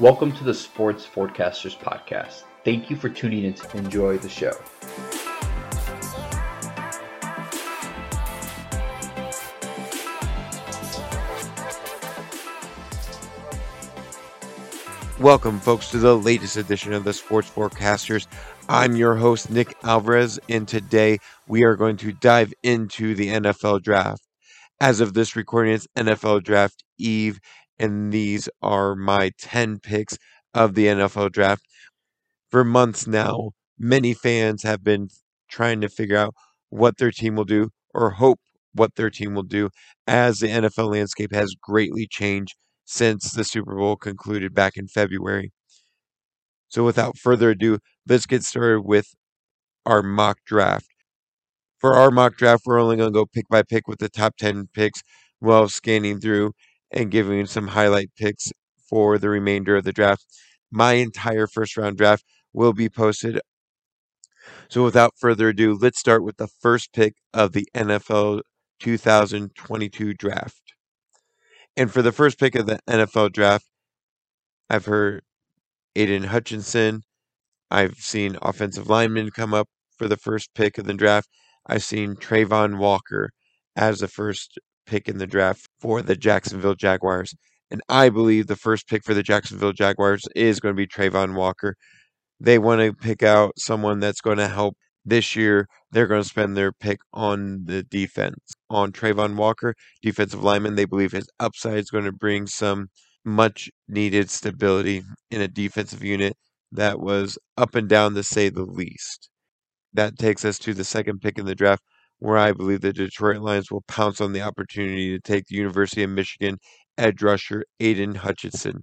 Welcome to the Sports Forecasters Podcast. Thank you for tuning in to enjoy the show. Welcome, folks, to the latest edition of the Sports Forecasters. I'm your host, Nick Alvarez, and today we are going to dive into the NFL draft. As of this recording, it's NFL Draft Eve, and these are my 10 picks of the NFL draft. For months now, many fans have been trying to figure out what their team will do or hope what their team will do as the NFL landscape has greatly changed since the Super Bowl concluded back in February. So, without further ado, let's get started with our mock draft. For our mock draft, we're only going to go pick by pick with the top 10 picks while scanning through and giving some highlight picks for the remainder of the draft. My entire first round draft will be posted. So, without further ado, let's start with the first pick of the NFL 2022 draft. And for the first pick of the NFL draft, I've heard Aidan Hutchinson. I've seen offensive linemen come up for the first pick of the draft. I've seen Travon Walker as the first pick in the draft for the Jacksonville Jaguars. And I believe the first pick for the Jacksonville Jaguars is going to be Travon Walker. They want to pick out someone that's going to help this year. They're going to spend their pick on the defense, on Travon Walker, defensive lineman. They believe his upside is going to bring some much needed stability in a defensive unit that was up and down to say the least. That takes us to the second pick in the draft, where I believe the Detroit Lions will pounce on the opportunity to take the University of Michigan edge rusher Aidan Hutchinson.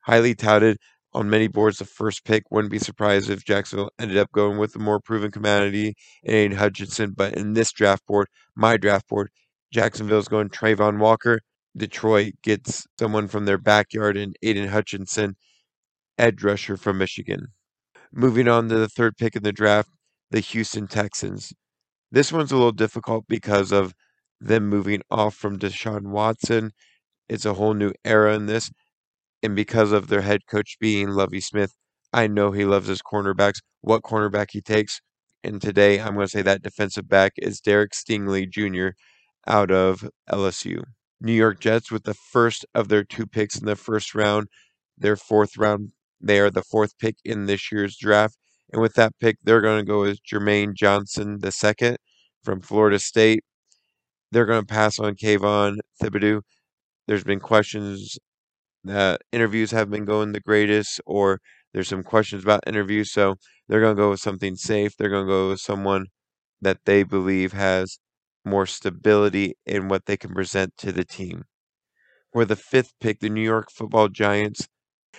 Highly touted on many boards, the first pick. Wouldn't be surprised if Jacksonville ended up going with the more proven commodity in Aidan Hutchinson. But in this draft board, my draft board, Jacksonville's going Travon Walker. Detroit gets someone from their backyard in Aidan Hutchinson, edge rusher from Michigan. Moving on to the third pick in the draft, the Houston Texans. This one's a little difficult because of them moving off from Deshaun Watson. It's a whole new era in this. And because of their head coach being Lovie Smith, I know he loves his cornerbacks, what cornerback he takes. And today I'm going to say that defensive back is Derek Stingley Jr. out of LSU. New York Jets with the first of their two picks in the first round, their fourth round. They are the fourth pick in this year's draft. And with that pick, they're going to go with Jermaine Johnson II from Florida State. They're going to pass on Kayvon Thibodeaux. There's been questions that interviews have been going the greatest, or there's some questions about interviews. So they're going to go with something safe. They're going to go with someone that they believe has more stability in what they can present to the team. For the fifth pick, the New York football Giants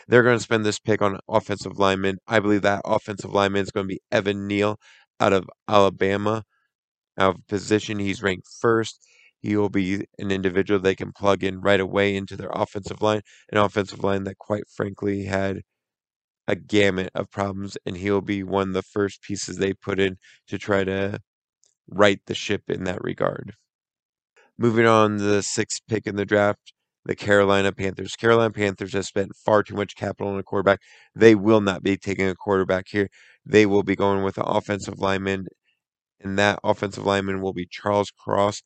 they're going to spend this pick on offensive lineman. I believe that offensive lineman is going to be Evan Neal out of Alabama. Out of position, he's ranked first. He will be an individual they can plug in right away into their offensive line, an offensive line that, quite frankly, had a gamut of problems, and he'll be one of the first pieces they put in to try to right the ship in that regard. Moving on to the sixth pick in the draft, the Carolina Panthers. Carolina Panthers have spent far too much capital on a quarterback. They will not be taking a quarterback here. They will be going with an offensive lineman, and that offensive lineman will be Charles Cross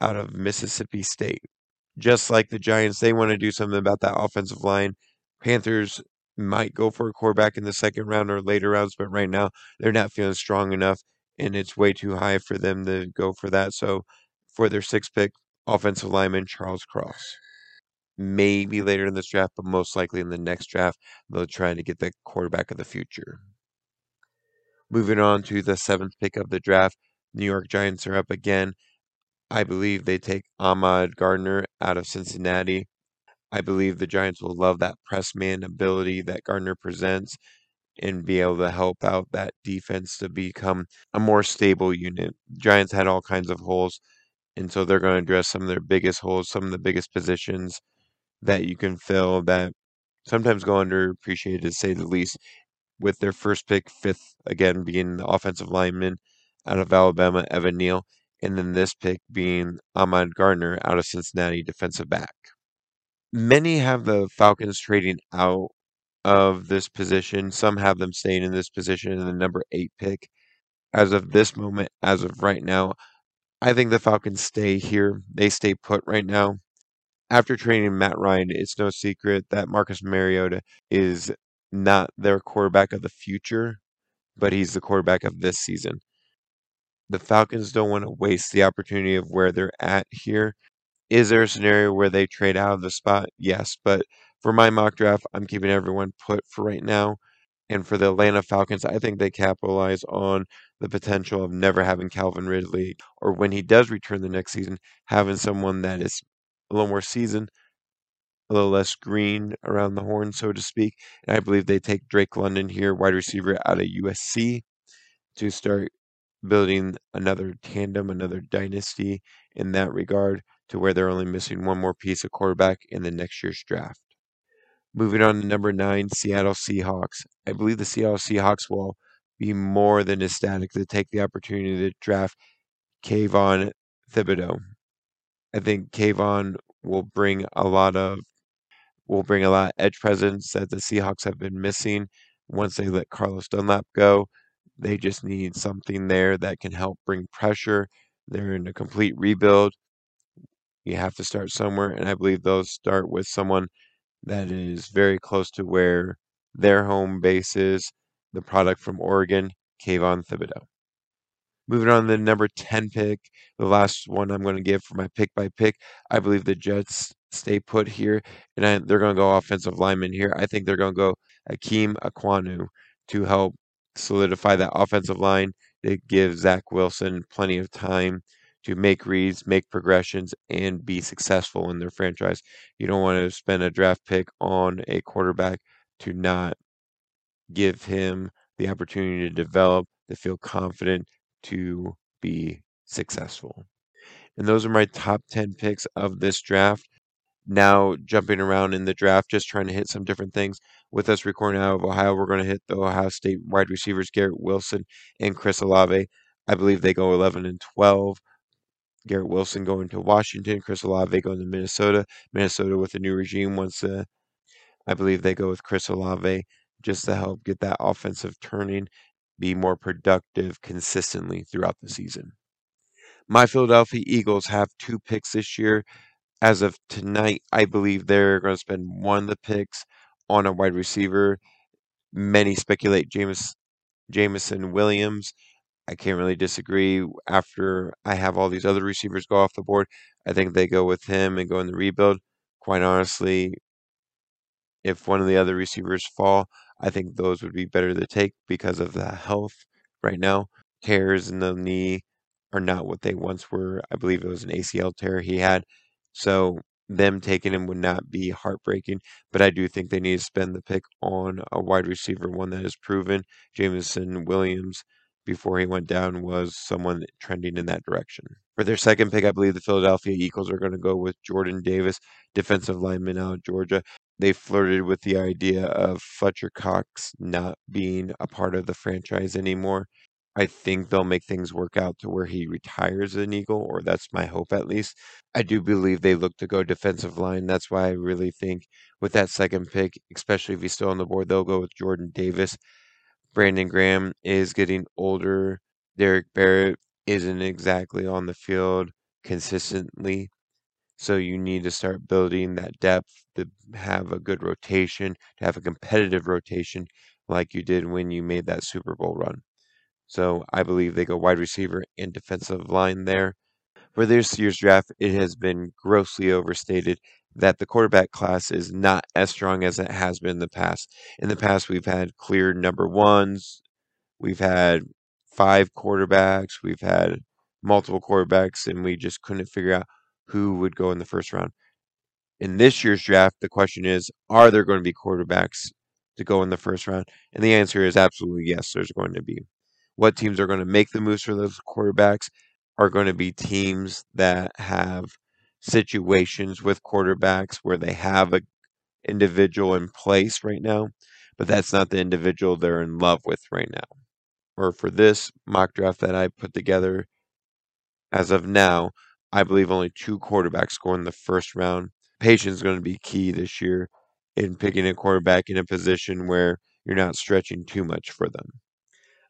out of Mississippi State. Just like the Giants, they want to do something about that offensive line. Panthers might go for a quarterback in the second round or later rounds, but right now they're not feeling strong enough, and it's way too high for them to go for that. So, for their sixth pick, offensive lineman Charles Cross maybe later in this draft, but most likely in the next draft, they'll try to get the quarterback of the future. Moving on to the seventh pick of the draft, New York Giants are up again. I believe they take Ahmad Gardner out of Cincinnati. I believe the Giants will love that press man ability that Gardner presents and be able to help out that defense to become a more stable unit. Giants had all kinds of holes, and so they're going to address some of their biggest holes, some of the biggest positions that you can fill that sometimes go underappreciated to say the least. With their first pick, fifth again being the offensive lineman out of Alabama, Evan Neal, and then this pick being Ahmad Gardner out of Cincinnati, defensive back. Many have the Falcons trading out of this position. Some have them staying in this position in the number eight pick. As of this moment, as of right now, I think the Falcons stay here. They stay put right now. After training Matt Ryan, it's no secret that Marcus Mariota is not their quarterback of the future, but he's the quarterback of this season. The Falcons don't want to waste the opportunity of where they're at here. Is there a scenario where they trade out of the spot? Yes, but for my mock draft, I'm keeping everyone put for right now. And for the Atlanta Falcons, I think they capitalize on the potential of never having Calvin Ridley, or when he does return the next season, having someone that is a little more seasoned, a little less green around the horn, so to speak. And I believe they take Drake London here, wide receiver out of USC, to start building another tandem, another dynasty in that regard, to where they're only missing one more piece of quarterback in the next year's draft. Moving on to number nine, Seattle Seahawks. I believe the Seattle Seahawks will be more than ecstatic to take the opportunity to draft Kayvon Thibodeaux. I think Kayvon will bring a lot of will bring a lot of edge presence that the Seahawks have been missing once they let Carlos Dunlap go. They just need something there that can help bring pressure. They're in a complete rebuild. You have to start somewhere, and I believe they'll start with someone that is very close to where their home base is, the product from Oregon, Kayvon Thibodeaux. Moving on to the number 10 pick, the last one I'm going to give for my pick by pick. I believe the Jets stay put here, and I, they're going to go offensive lineman here. I think they're going to go Ikem Ekwonu to help solidify that offensive line. It gives Zach Wilson plenty of time to make reads, make progressions, and be successful in their franchise. You don't want to spend a draft pick on a quarterback to not give him the opportunity to develop, to feel confident, to be successful. And those are my top 10 picks of this draft. Now, jumping around in the draft, just trying to hit some different things. With us recording out of Ohio, we're going to hit the Ohio State wide receivers Garrett Wilson and Chris Olave. I believe they go 11 and 12. Garrett Wilson going to Washington, Chris Olave going to Minnesota. Minnesota with a new regime wants to, I believe they go with Chris Olave just to help get that offensive turning, be more productive consistently throughout the season. My Philadelphia Eagles have two picks this year. As of tonight, I believe they're going to spend one of the picks on a wide receiver. Many speculate James Jameson Williams. I can't really disagree. After I have all these other receivers go off the board, I think they go with him and go in the rebuild. Quite honestly, if one of the other receivers fall, I think those would be better to take because of the health right now. Tears in the knee are not what they once were. I believe it was an ACL tear he had. So them taking him would not be heartbreaking, but I do think they need to spend the pick on a wide receiver, one that is proven. Jameson Williams, before he went down, was someone trending in that direction. For their second pick, I believe the Philadelphia Eagles are going to go with Jordan Davis, defensive lineman out of Georgia. They flirted with the idea of Fletcher Cox not being a part of the franchise anymore. I think they'll make things work out to where he retires an Eagle, or that's my hope at least. I do believe they look to go defensive line. That's why I really think with that second pick, especially if he's still on the board, they'll go with Jordan Davis. Brandon Graham is getting older. Derek Barnett isn't exactly on the field consistently. So you need to start building that depth to have a good rotation, to have a competitive rotation like you did when you made that Super Bowl run. So I believe they go wide receiver and defensive line there. For this year's draft, it has been grossly overstated that the quarterback class is not as strong as it has been in the past. In the past, we've had clear number ones, we've had five quarterbacks, we've had multiple quarterbacks, and we just couldn't figure out who would go in the first round. In this year's draft, the question is are there going to be quarterbacks to go in the first round? And the answer is absolutely yes, there's going to be. What teams are going to make the moves for those quarterbacks are going to be teams that have situations with quarterbacks where they have a individual in place right now, but that's not the individual they're in love with right now. Or for this mock draft that I put together as of now, I believe only two quarterbacks go in the first round. Patience is going to be key this year. in picking a quarterback in a position where you're not stretching too much for them.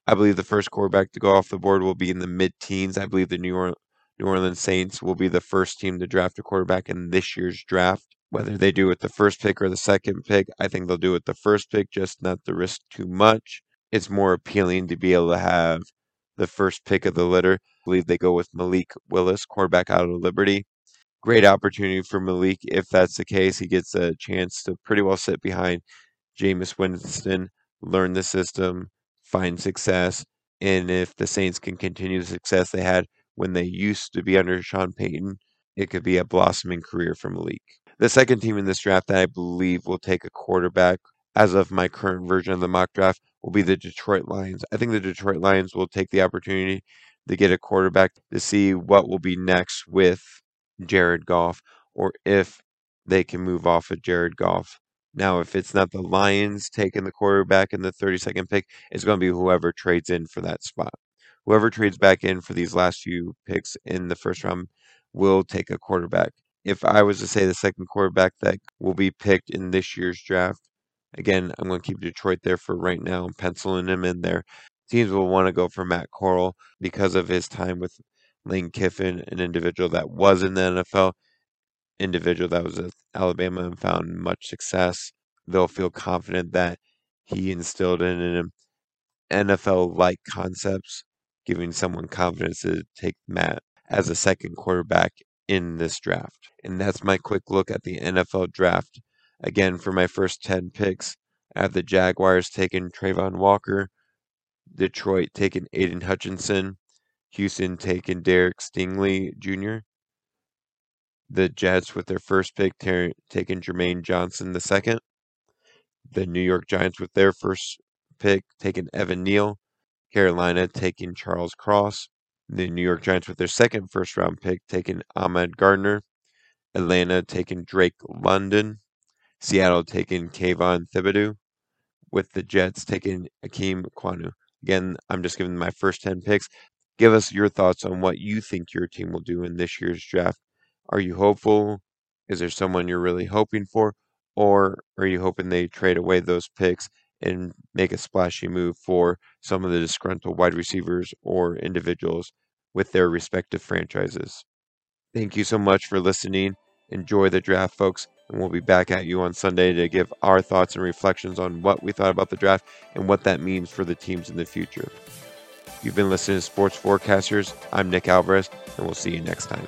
I believe the first quarterback to go off the board will be in the mid teens. I believe the New, New Orleans Saints will be the first team to draft a quarterback in this year's draft. Whether they do it the first pick or the second pick, I think they'll do it the first pick, just not to risk too much. It's more appealing to be able to have the first pick of the litter. I believe they go with Malik Willis, quarterback out of Liberty. Great opportunity for Malik if that's the case. He gets a chance to pretty well sit behind Jameis Winston, learn the system, find success. And if the Saints can continue the success they had when they used to be under Sean Payton, it could be a blossoming career for Malik. The second team in this draft that I believe will take a quarterback as of my current version of the mock draft will be the Detroit Lions. I think the Detroit Lions will take the opportunity to get a quarterback to see what will be next with Jared Goff or if they can move off of Jared Goff. Now, if it's not the Lions taking the quarterback in the 32nd pick, it's going to be whoever trades in for that spot. Whoever trades back in for these last few picks in the first round will take a quarterback. If I was to say the second quarterback that will be picked in this year's draft, again, I'm going to keep Detroit there for right now and penciling him in there. Teams will want to go for Matt Corral because of his time with Lane Kiffin, an individual that was in the NFL, individual that was at Alabama and found much success. They'll feel confident that he instilled in him NFL like concepts, giving someone confidence to take Matt as a second quarterback in this draft. And that's my quick look at the NFL draft. Again, for my first 10 picks, I have the Jaguars taking Travon Walker, Detroit taking Aidan Hutchinson, Houston taking Derek Stingley Jr., the Jets with their first pick ter- taking Jermaine Johnson the second, the New York Giants with their first pick taking Evan Neal, Carolina taking Charles Cross, the New York Giants with their second first round pick taking Ahmad Gardner, Atlanta taking Drake London, Seattle taking Kayvon Thibodeaux, with the Jets taking Ikem Ekwonu. Again, I'm just giving my first 10 picks. Give us your thoughts on what you think your team will do in this year's draft. Are you hopeful? Is there someone you're really hoping for? Or are you hoping they trade away those picks and make a splashy move for some of the disgruntled wide receivers or individuals with their respective franchises? Thank you so much for listening. Enjoy the draft, folks, and we'll be back at you on Sunday to give our thoughts and reflections on what we thought about the draft and what that means for the teams in the future. You've been listening to Sports Forecasters. I'm Nick Alvarez, and we'll see you next time.